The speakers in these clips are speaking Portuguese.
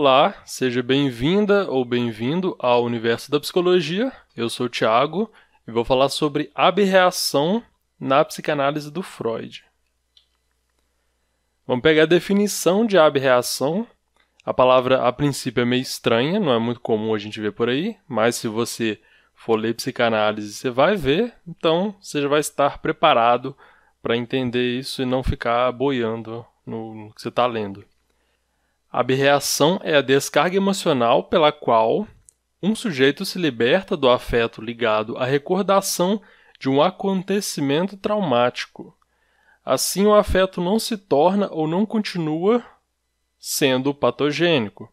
Olá, seja bem-vinda ou bem-vindo ao universo da psicologia. Eu sou o Thiago e vou falar sobre abreação na psicanálise do Freud. Vamos pegar a definição de abreação. A palavra a princípio é meio estranha, não é muito comum a gente ver por aí, mas se você for ler psicanálise, você vai ver, então você já vai estar preparado para entender isso e não ficar boiando no que você está lendo. A abreação é a descarga emocional pela qual um sujeito se liberta do afeto ligado à recordação de um acontecimento traumático. Assim, o afeto não se torna ou não continua sendo patogênico.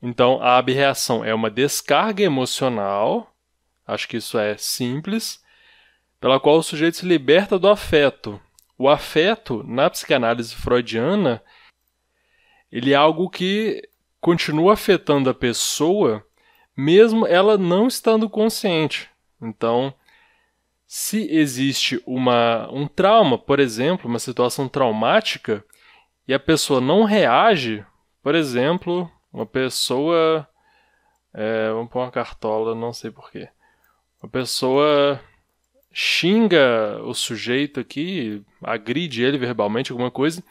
Então, a abreação é uma descarga emocional, acho que isso é simples, pela qual o sujeito se liberta do afeto. O afeto, na psicanálise freudiana, ele é algo que continua afetando a pessoa mesmo ela não estando consciente. Então, se existe uma, um trauma, por exemplo, uma situação traumática, e a pessoa não reage, por exemplo, uma pessoa. É, vamos pôr uma cartola, não sei porquê. Uma pessoa xinga o sujeito aqui, agride ele verbalmente, alguma coisa,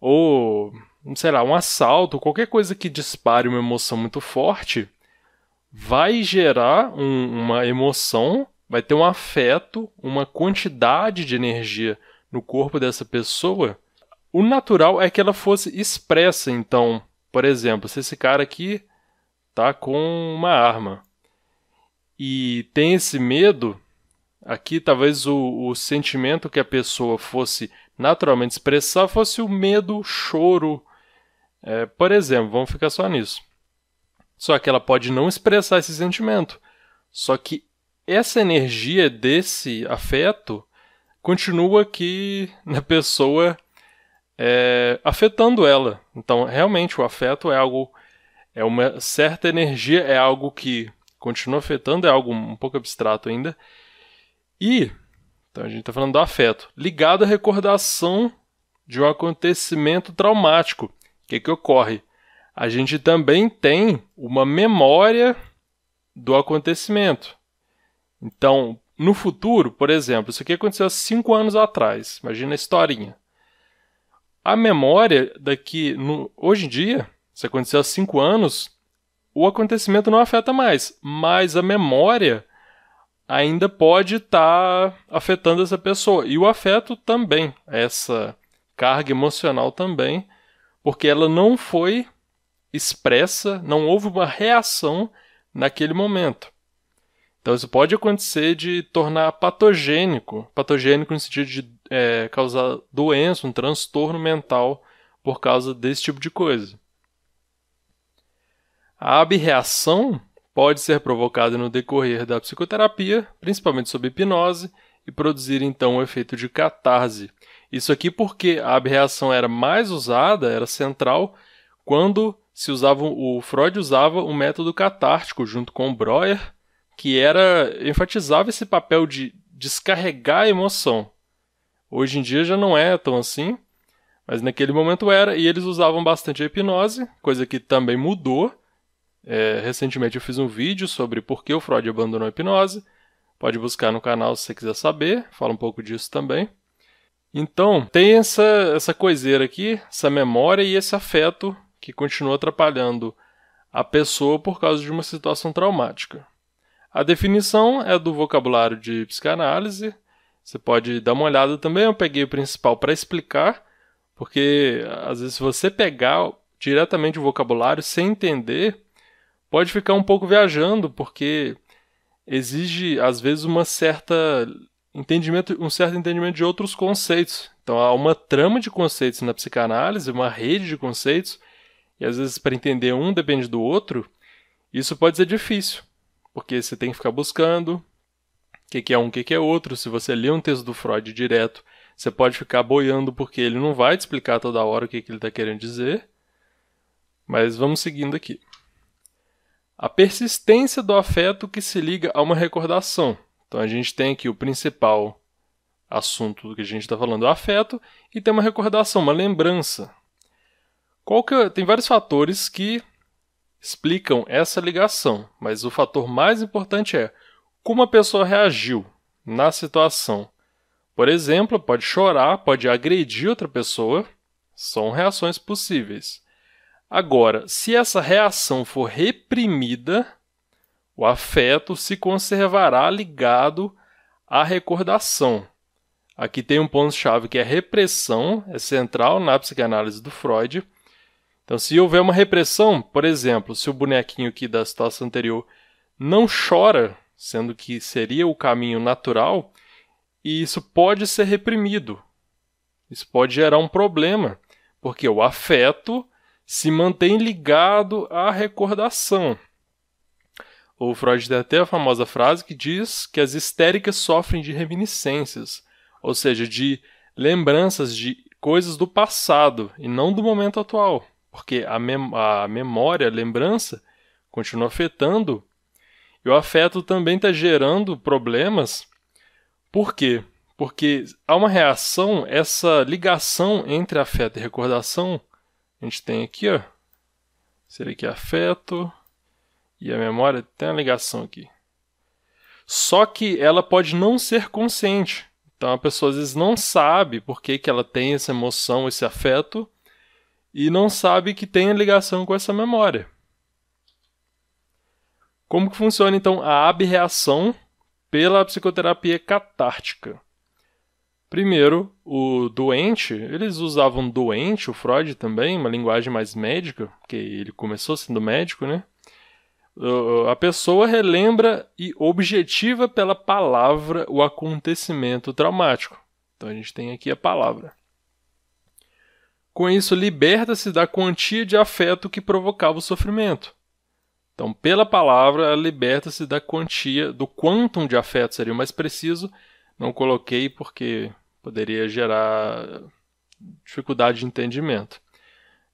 ou, sei lá, um assalto, qualquer coisa que dispare uma emoção muito forte, vai gerar um, uma emoção, vai ter um afeto, uma quantidade de energia no corpo dessa pessoa. O natural é que ela fosse expressa, então, por exemplo, se esse cara aqui tá com uma arma e tem esse medo, aqui talvez o, o sentimento que a pessoa fosse naturalmente expressar fosse o medo, choro. É, por exemplo, vamos ficar só nisso. Só que ela pode não expressar esse sentimento. Só que essa energia desse afeto continua aqui na pessoa é, afetando ela. Então, realmente, o afeto é algo, é uma certa energia, é algo que continua afetando, é algo um pouco abstrato ainda. E, então a gente está falando do afeto, ligado à recordação de um acontecimento traumático. O que, que ocorre? a gente também tem uma memória do acontecimento. Então, no futuro, por exemplo, isso aqui aconteceu há cinco anos atrás. Imagina a historinha. A memória daqui, no, hoje em dia, se aconteceu há cinco anos, o acontecimento não afeta mais, mas a memória ainda pode estar tá afetando essa pessoa. E o afeto também, essa carga emocional também, porque ela não foi expressa, não houve uma reação naquele momento. Então isso pode acontecer de tornar patogênico, patogênico no sentido de é, causar doença, um transtorno mental por causa desse tipo de coisa. A abreação pode ser provocada no decorrer da psicoterapia, principalmente sob hipnose, e produzir então o um efeito de catarse. Isso aqui porque a abreação era mais usada, era central, quando se usava o Freud usava o método catártico junto com o Breuer, que era enfatizava esse papel de descarregar a emoção. Hoje em dia já não é tão assim, mas naquele momento era, e eles usavam bastante a hipnose, coisa que também mudou. É, recentemente eu fiz um vídeo sobre por que o Freud abandonou a hipnose. Pode buscar no canal se você quiser saber, fala um pouco disso também. Então, tem essa, essa coiseira aqui, essa memória e esse afeto que continua atrapalhando a pessoa por causa de uma situação traumática. A definição é do vocabulário de psicanálise. Você pode dar uma olhada também. Eu peguei o principal para explicar, porque às vezes se você pegar diretamente o vocabulário sem entender, pode ficar um pouco viajando, porque exige às vezes uma certa entendimento, um certo entendimento de outros conceitos. Então há uma trama de conceitos na psicanálise, uma rede de conceitos e às vezes para entender um depende do outro, isso pode ser difícil, porque você tem que ficar buscando o que, que é um, o que, que é outro. Se você lê um texto do Freud direto, você pode ficar boiando porque ele não vai te explicar toda hora o que, que ele está querendo dizer. Mas vamos seguindo aqui. A persistência do afeto que se liga a uma recordação. Então a gente tem aqui o principal assunto do que a gente está falando, o afeto, e tem uma recordação, uma lembrança. Qual que, é, tem vários fatores que explicam essa ligação, mas o fator mais importante é como a pessoa reagiu na situação. Por exemplo, pode chorar, pode agredir outra pessoa, são reações possíveis. Agora, se essa reação for reprimida, o afeto se conservará ligado à recordação. Aqui tem um ponto-chave que é repressão, é central na psicanálise do Freud. Então, se houver uma repressão, por exemplo, se o bonequinho aqui da situação anterior não chora, sendo que seria o caminho natural, e isso pode ser reprimido. Isso pode gerar um problema, porque o afeto se mantém ligado à recordação. O Freud tem até a famosa frase que diz que as histéricas sofrem de reminiscências ou seja, de lembranças de coisas do passado e não do momento atual, porque a, mem a memória, a lembrança, continua afetando e o afeto também está gerando problemas. Por quê? Porque há uma reação, essa ligação entre afeto e recordação, a gente tem aqui, ó, seria aqui afeto e a memória tem uma ligação aqui. Só que ela pode não ser consciente. Então a pessoa às vezes não sabe por que, que ela tem essa emoção, esse afeto, e não sabe que tem a ligação com essa memória. Como que funciona então a abreação pela psicoterapia catártica? Primeiro, o doente, eles usavam doente, o Freud também, uma linguagem mais médica, porque ele começou sendo médico, né? A pessoa relembra e objetiva pela palavra o acontecimento traumático. Então a gente tem aqui a palavra. Com isso, liberta-se da quantia de afeto que provocava o sofrimento. Então, pela palavra, liberta-se da quantia, do quantum de afeto seria mais preciso. Não coloquei porque poderia gerar dificuldade de entendimento.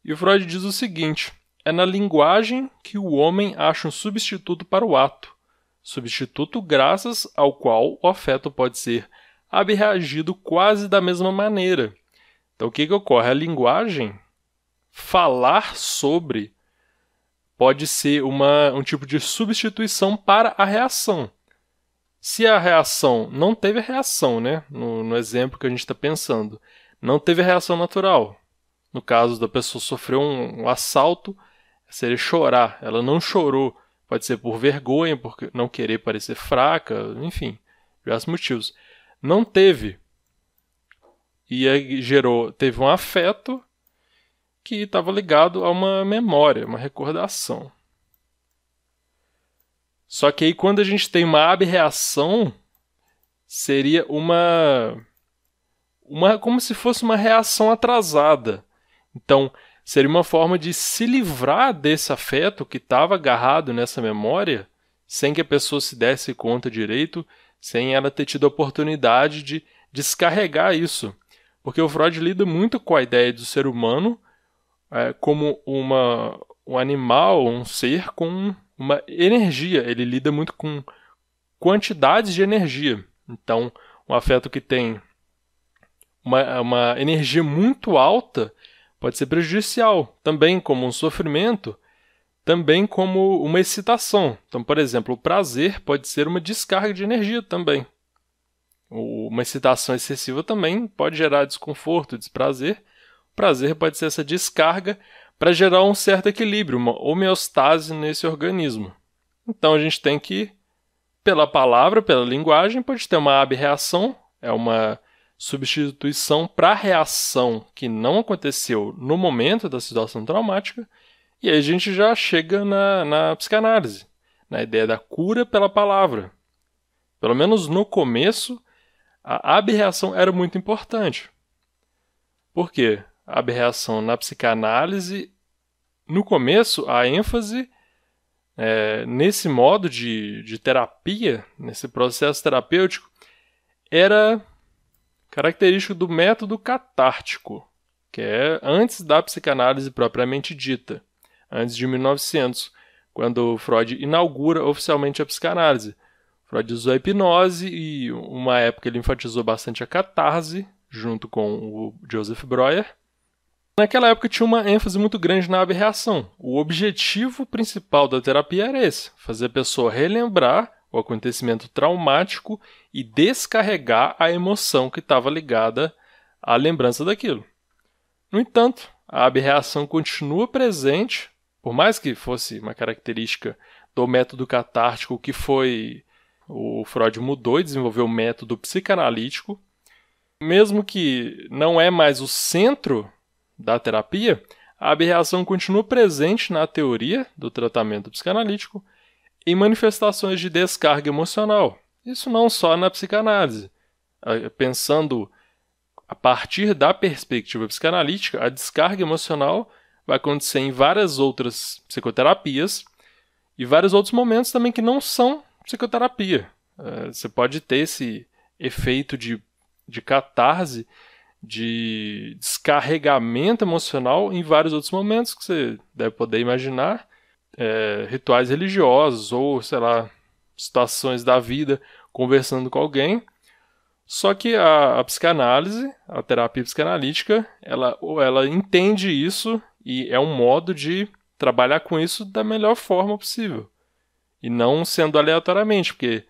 E o Freud diz o seguinte é na linguagem que o homem acha um substituto para o ato, substituto graças ao qual o afeto pode ser abreagido quase da mesma maneira. Então, o que, que ocorre? A linguagem, falar sobre, pode ser uma, um tipo de substituição para a reação. Se a reação não teve reação, né? No, no exemplo que a gente está pensando, não teve reação natural. No caso da pessoa sofreu um, um assalto, seria chorar. Ela não chorou. Pode ser por vergonha, por não querer parecer fraca, enfim, diversos motivos. Não teve. E aí gerou, teve um afeto que estava ligado a uma memória, uma recordação. Só que aí quando a gente tem uma abreação, seria uma uma como se fosse uma reação atrasada. Então, Seria uma forma de se livrar desse afeto que estava agarrado nessa memória, sem que a pessoa se desse conta direito, sem ela ter tido a oportunidade de descarregar isso. Porque o Freud lida muito com a ideia do ser humano é, como uma, um animal, um ser com uma energia. Ele lida muito com quantidades de energia. Então, um afeto que tem uma, uma energia muito alta pode ser prejudicial, também como um sofrimento, também como uma excitação. Então, por exemplo, o prazer pode ser uma descarga de energia também. Uma excitação excessiva também pode gerar desconforto, desprazer. O prazer pode ser essa descarga para gerar um certo equilíbrio, uma homeostase nesse organismo. Então a gente tem que, pela palavra, pela linguagem, pode ter uma abreação, é uma substituição para a reação que não aconteceu no momento da situação traumática, e aí a gente já chega na, na psicanálise, na ideia da cura pela palavra. Pelo menos no começo, a aberração era muito importante. Por quê? A aberração na psicanálise, no começo, a ênfase é, nesse modo de, de terapia, nesse processo terapêutico, era característico do método catártico, que é antes da psicanálise propriamente dita, antes de 1900, quando Freud inaugura oficialmente a psicanálise. Freud usou a hipnose e, uma época, ele enfatizou bastante a catarse, junto com o Joseph Breuer. Naquela época tinha uma ênfase muito grande na aberração. O objetivo principal da terapia era esse: fazer a pessoa relembrar o acontecimento traumático e descarregar a emoção que estava ligada à lembrança daquilo. No entanto, a aberração continua presente, por mais que fosse uma característica do método catártico que foi o Freud mudou e desenvolveu o método psicanalítico, mesmo que não é mais o centro da terapia, a aberração continua presente na teoria do tratamento psicanalítico em manifestações de descarga emocional. Isso não só na psicanálise. Pensando a partir da perspectiva psicanalítica, a descarga emocional vai acontecer em várias outras psicoterapias e vários outros momentos também que não são psicoterapia. É, você pode ter esse efeito de, de catarse, de descarregamento emocional em vários outros momentos que você deve poder imaginar. É, rituais religiosos ou, sei lá, situações da vida conversando com alguém. Só que a, a psicanálise, a terapia psicanalítica, ela, ela entende isso e é um modo de trabalhar com isso da melhor forma possível. E não sendo aleatoriamente, porque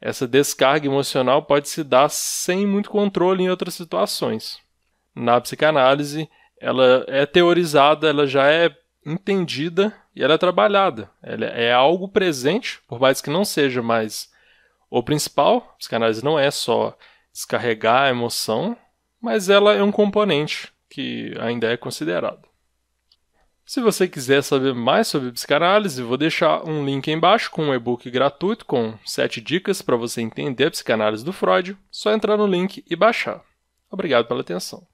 essa descarga emocional pode se dar sem muito controle em outras situações. Na psicanálise, ela é teorizada, ela já é entendida e ela é trabalhada. Ela é algo presente, por mais que não seja mais o principal. Psicanálise não é só descarregar a emoção, mas ela é um componente que ainda é considerado. Se você quiser saber mais sobre psicanálise, vou deixar um link embaixo com um e-book gratuito com 7 dicas para você entender a psicanálise do Freud. Só entrar no link e baixar. Obrigado pela atenção.